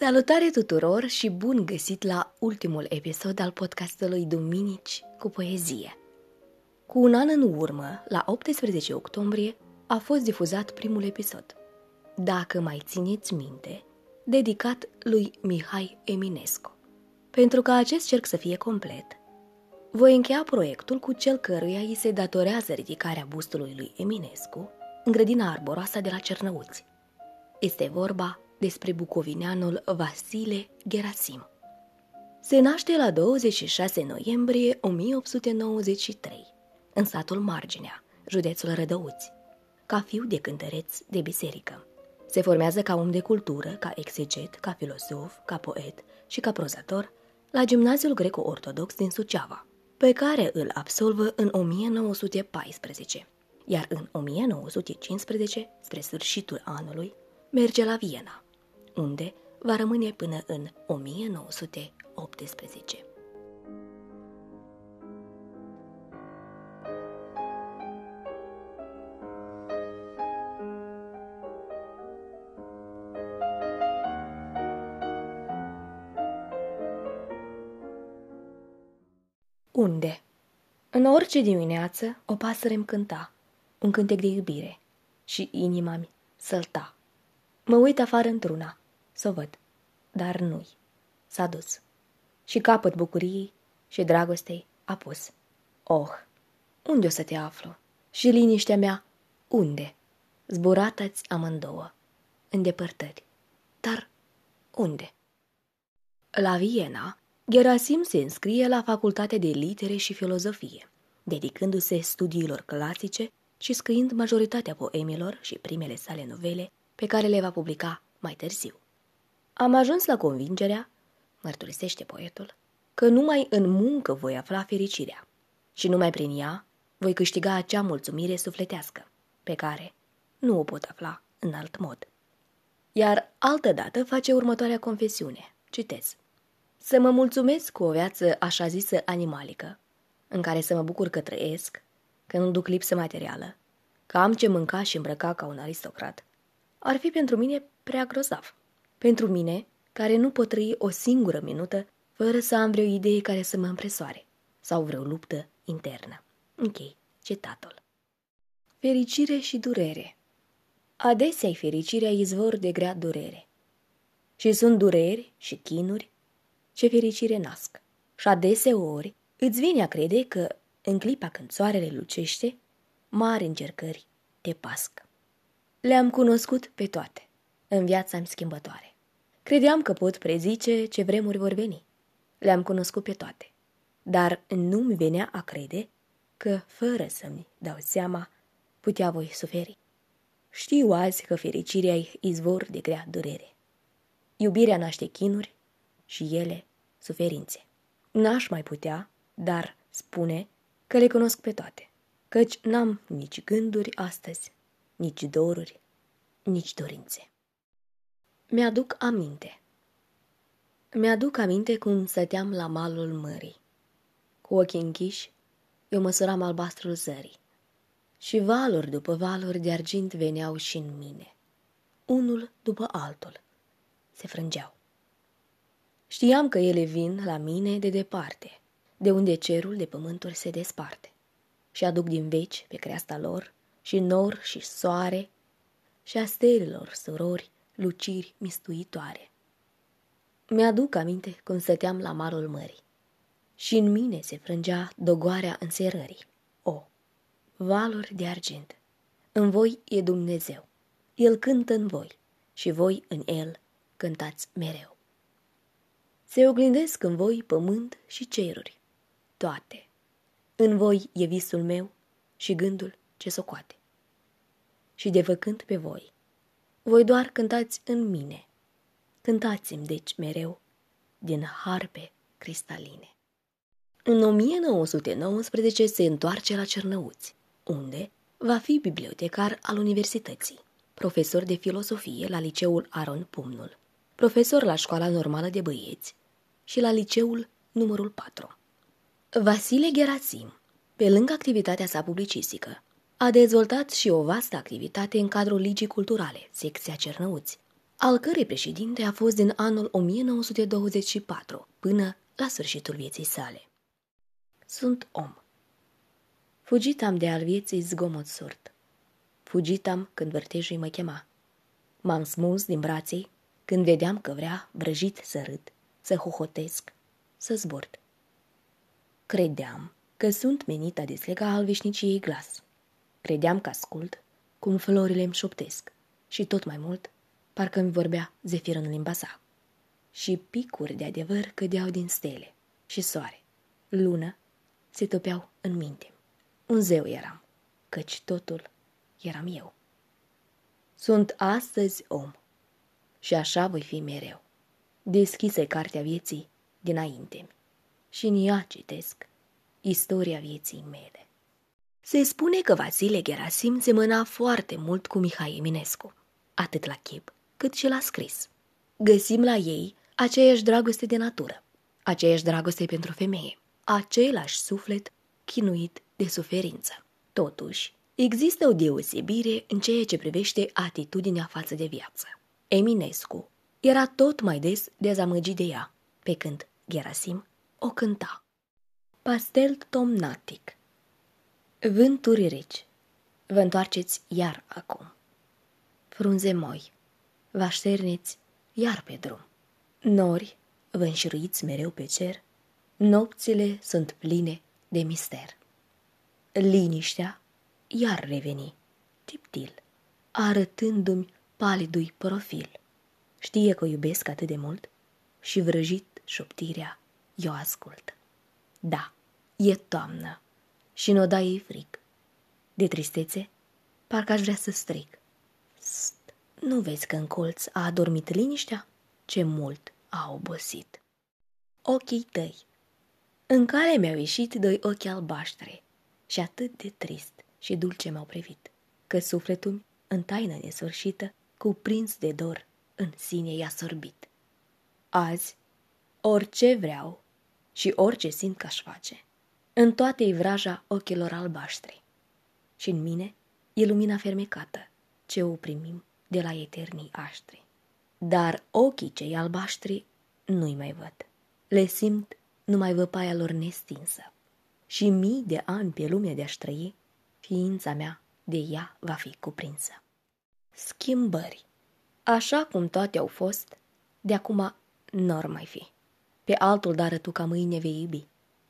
Salutare tuturor și bun găsit la ultimul episod al podcastului Duminici cu poezie. Cu un an în urmă, la 18 octombrie, a fost difuzat primul episod. Dacă mai țineți minte, dedicat lui Mihai Eminescu. Pentru ca acest cerc să fie complet, voi încheia proiectul cu cel căruia îi se datorează ridicarea bustului lui Eminescu în grădina arboroasă de la Cernăuți. Este vorba despre bucovineanul Vasile Gerasim. Se naște la 26 noiembrie 1893, în satul Marginea, județul Rădăuți, ca fiu de cântăreț de biserică. Se formează ca om de cultură, ca exeget, ca filosof, ca poet și ca prozator la gimnaziul greco-ortodox din Suceava, pe care îl absolvă în 1914, iar în 1915, spre sfârșitul anului, merge la Viena, unde va rămâne până în 1918. Unde? În orice dimineață, o pasăre îmi cânta, un cântec de iubire, și inima mi sălta. Mă uit afară într-una, să o văd, dar nu-i. S-a dus. Și capăt bucuriei și dragostei a pus. Oh, unde o să te aflu? Și liniștea mea, unde? Zburată-ți amândouă, în depărtări. Dar unde? La Viena, Gerasim se înscrie la Facultatea de Litere și Filozofie, dedicându-se studiilor clasice și scriind majoritatea poemilor și primele sale novele pe care le va publica mai târziu. Am ajuns la convingerea, mărturisește poetul, că numai în muncă voi afla fericirea și numai prin ea voi câștiga acea mulțumire sufletească, pe care nu o pot afla în alt mod. Iar altădată face următoarea confesiune. Citez. Să mă mulțumesc cu o viață așa zisă animalică, în care să mă bucur că trăiesc, că nu duc lipsă materială, că am ce mânca și îmbrăca ca un aristocrat, ar fi pentru mine prea grozav. Pentru mine, care nu pot trăi o singură minută fără să am vreo idee care să mă împresoare sau vreo luptă internă. Închei citatul. Fericire și durere Adesea fericirea izvor de grea durere. Și sunt dureri și chinuri ce fericire nasc. Și adeseori îți vine a crede că, în clipa când soarele lucește, mari încercări te pasc. Le-am cunoscut pe toate, în viața mi schimbătoare. Credeam că pot prezice ce vremuri vor veni. Le-am cunoscut pe toate, dar nu-mi venea a crede că, fără să-mi dau seama, putea voi suferi. Știu azi că fericirea e izvor de grea durere. Iubirea naște chinuri și ele suferințe. N-aș mai putea, dar spune că le cunosc pe toate, căci n-am nici gânduri astăzi, nici doruri, nici dorințe. Mi-aduc aminte. Mi-aduc aminte cum stăteam la malul mării. Cu ochii închiși, eu măsuram albastrul zării. Și valuri după valuri de argint veneau și în mine. Unul după altul. Se frângeau. Știam că ele vin la mine de departe, de unde cerul de pământuri se desparte, și aduc din veci pe creasta lor și nor și soare și a stelelor surori luciri mistuitoare. Mi-aduc aminte cum stăteam la marul mării și în mine se frângea dogoarea înserării. O, valuri de argint, în voi e Dumnezeu, El cântă în voi și voi în El cântați mereu. Se oglindesc în voi pământ și ceruri, toate. În voi e visul meu și gândul ce socoate. Și de văcând pe voi, voi doar cântați în mine. Cântați-mi deci mereu din harpe cristaline. În 1919 se întoarce la Cernăuți, unde va fi bibliotecar al universității, profesor de filosofie la liceul Aron Pumnul, profesor la școala normală de băieți și la liceul numărul 4. Vasile Gerasim, pe lângă activitatea sa publicistică, a dezvoltat și o vastă activitate în cadrul Ligii Culturale, secția Cernăuți, al cărei președinte a fost din anul 1924 până la sfârșitul vieții sale. Sunt om. Fugit am de al vieții zgomot surd. Fugit am când vârtejul mă chema. M-am smuls din braței când vedeam că vrea vrăjit să râd, să hohotesc, să zbord. Credeam că sunt menit a deslega al veșniciei glas. Credeam că ascult cum florile îmi șoptesc și tot mai mult parcă îmi vorbea zefir în limba sa. Și picuri de adevăr cădeau din stele și soare, lună, se topeau în minte. Un zeu eram, căci totul eram eu. Sunt astăzi om și așa voi fi mereu. Deschise cartea vieții dinainte și în ea citesc istoria vieții mele. Se spune că Vasile Gerasim semăna foarte mult cu Mihai Eminescu, atât la chip cât și la scris. Găsim la ei aceeași dragoste de natură, aceeași dragoste pentru femeie, același suflet chinuit de suferință. Totuși, există o deosebire în ceea ce privește atitudinea față de viață. Eminescu era tot mai des dezamăgit de ea, pe când Gerasim o cânta. Pastel tomnatic Vânturi reci, vă întoarceți iar acum. Frunze moi, vă așterneți iar pe drum. Nori, vă înșiruiți mereu pe cer, nopțile sunt pline de mister. Liniștea iar reveni, tiptil, arătându-mi palidui profil. Știe că o iubesc atât de mult și vrăjit șoptirea eu ascult. Da, e toamnă și în odaie e frig. De tristețe, parcă aș vrea să strig. St, nu vezi că în colț a adormit liniștea? Ce mult a obosit. Ochii tăi. În care mi-au ieșit doi ochi albaștri și atât de trist și dulce m-au privit, că sufletul în taină nesfârșită, cuprins de dor, în sine i-a sorbit. Azi, orice vreau și orice simt că aș face, în toate e vraja ochilor albaștri. Și în mine e lumina fermecată, ce o primim de la eternii aștri. Dar ochii cei albaștri nu-i mai văd. Le simt numai văpaia lor nestinsă. Și mii de ani pe lumea de-aș trăi, ființa mea de ea va fi cuprinsă. Schimbări. Așa cum toate au fost, de acum n-or mai fi. Pe altul dară tu ca mâine vei iubi,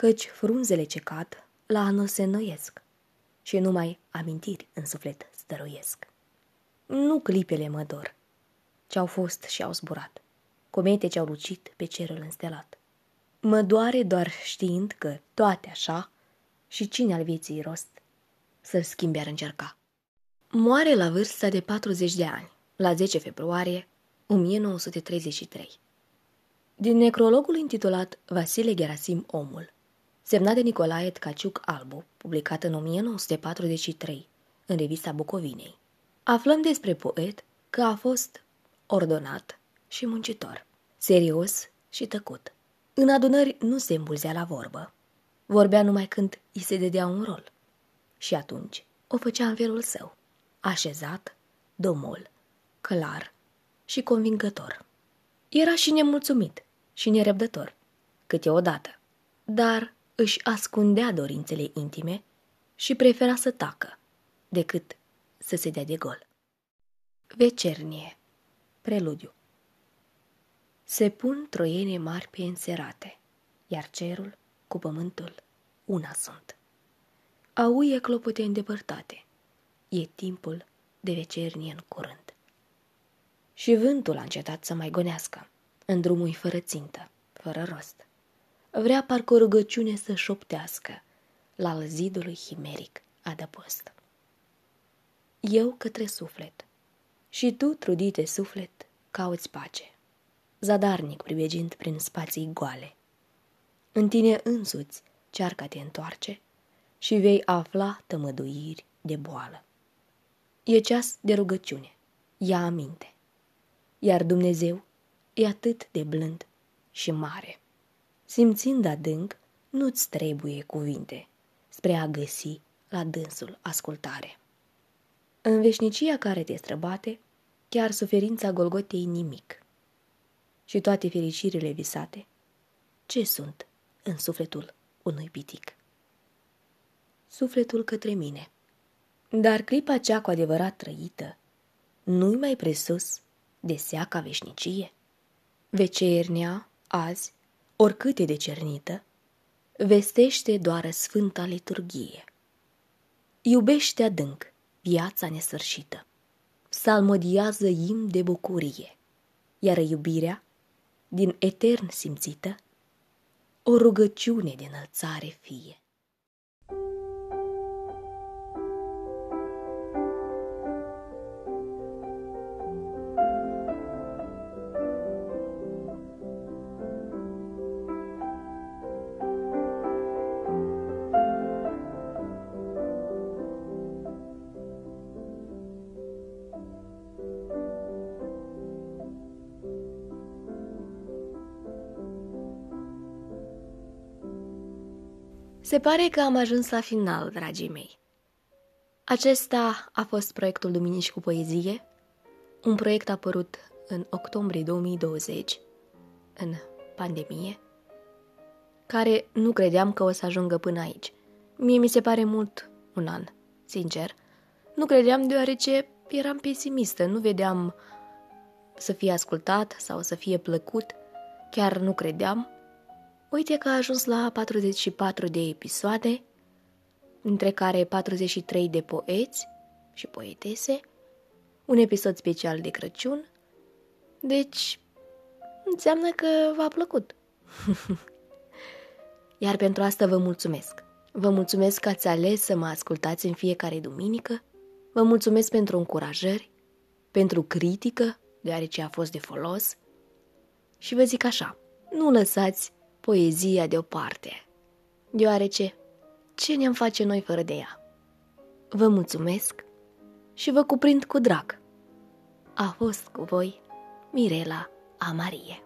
căci frunzele ce cad la anul se înnoiesc și numai amintiri în suflet stăruiesc. Nu clipele mă dor, ce-au fost și au zburat, comete ce-au lucit pe cerul înstelat. Mă doare doar știind că toate așa și cine al vieții rost să-l schimbe ar încerca. Moare la vârsta de 40 de ani, la 10 februarie 1933. Din necrologul intitulat Vasile Gerasim Omul, semnat de Nicolae Tcaciuc Albu, publicat în 1943 în revista Bucovinei, aflăm despre poet că a fost ordonat și muncitor, serios și tăcut. În adunări nu se îmbulzea la vorbă. Vorbea numai când îi se dădea un rol. Și atunci o făcea în felul său, așezat, domol, clar și convingător. Era și nemulțumit și nerăbdător, câteodată, dar își ascundea dorințele intime și prefera să tacă decât să se dea de gol. Vecernie Preludiu Se pun troiene mari pe înserate, iar cerul cu pământul una sunt. Auie clopote îndepărtate, e timpul de vecernie în curând. Și vântul a încetat să mai gonească, în drumul fără țintă, fără rost. Vrea parcă o rugăciune să șoptească, la al zidului himeric adăpost. Eu către suflet, și tu, trudite suflet, cauți pace, zadarnic privegind prin spații goale. În tine însuți cearca te întoarce și vei afla tămăduiri de boală. E ceas de rugăciune, ia aminte, iar Dumnezeu e atât de blând și mare. Simțind adânc, nu-ți trebuie cuvinte spre a găsi la dânsul ascultare. În veșnicia care te străbate, chiar suferința Golgotei nimic. Și toate fericirile visate, ce sunt în sufletul unui pitic? Sufletul către mine. Dar clipa cea cu adevărat trăită, nu-i mai presus de seaca veșnicie? Vecernea, azi, oricât e de cernită, vestește doar sfânta liturghie. Iubește adânc viața nesfârșită, salmodiază im de bucurie, iar iubirea, din etern simțită, o rugăciune de înălțare fie. Se pare că am ajuns la final, dragii mei. Acesta a fost proiectul Duminici cu poezie, un proiect apărut în octombrie 2020, în pandemie, care nu credeam că o să ajungă până aici. Mie mi se pare mult un an, sincer. Nu credeam deoarece eram pesimistă, nu vedeam să fie ascultat sau să fie plăcut, chiar nu credeam Uite că a ajuns la 44 de episoade, între care 43 de poeți și poetese, un episod special de Crăciun, deci înseamnă că v-a plăcut. Iar pentru asta vă mulțumesc. Vă mulțumesc că ați ales să mă ascultați în fiecare duminică, vă mulțumesc pentru încurajări, pentru critică, deoarece a fost de folos, și vă zic așa, nu lăsați poezia deoparte, deoarece ce ne-am face noi fără de ea? Vă mulțumesc și vă cuprind cu drag. A fost cu voi Mirela Amarie.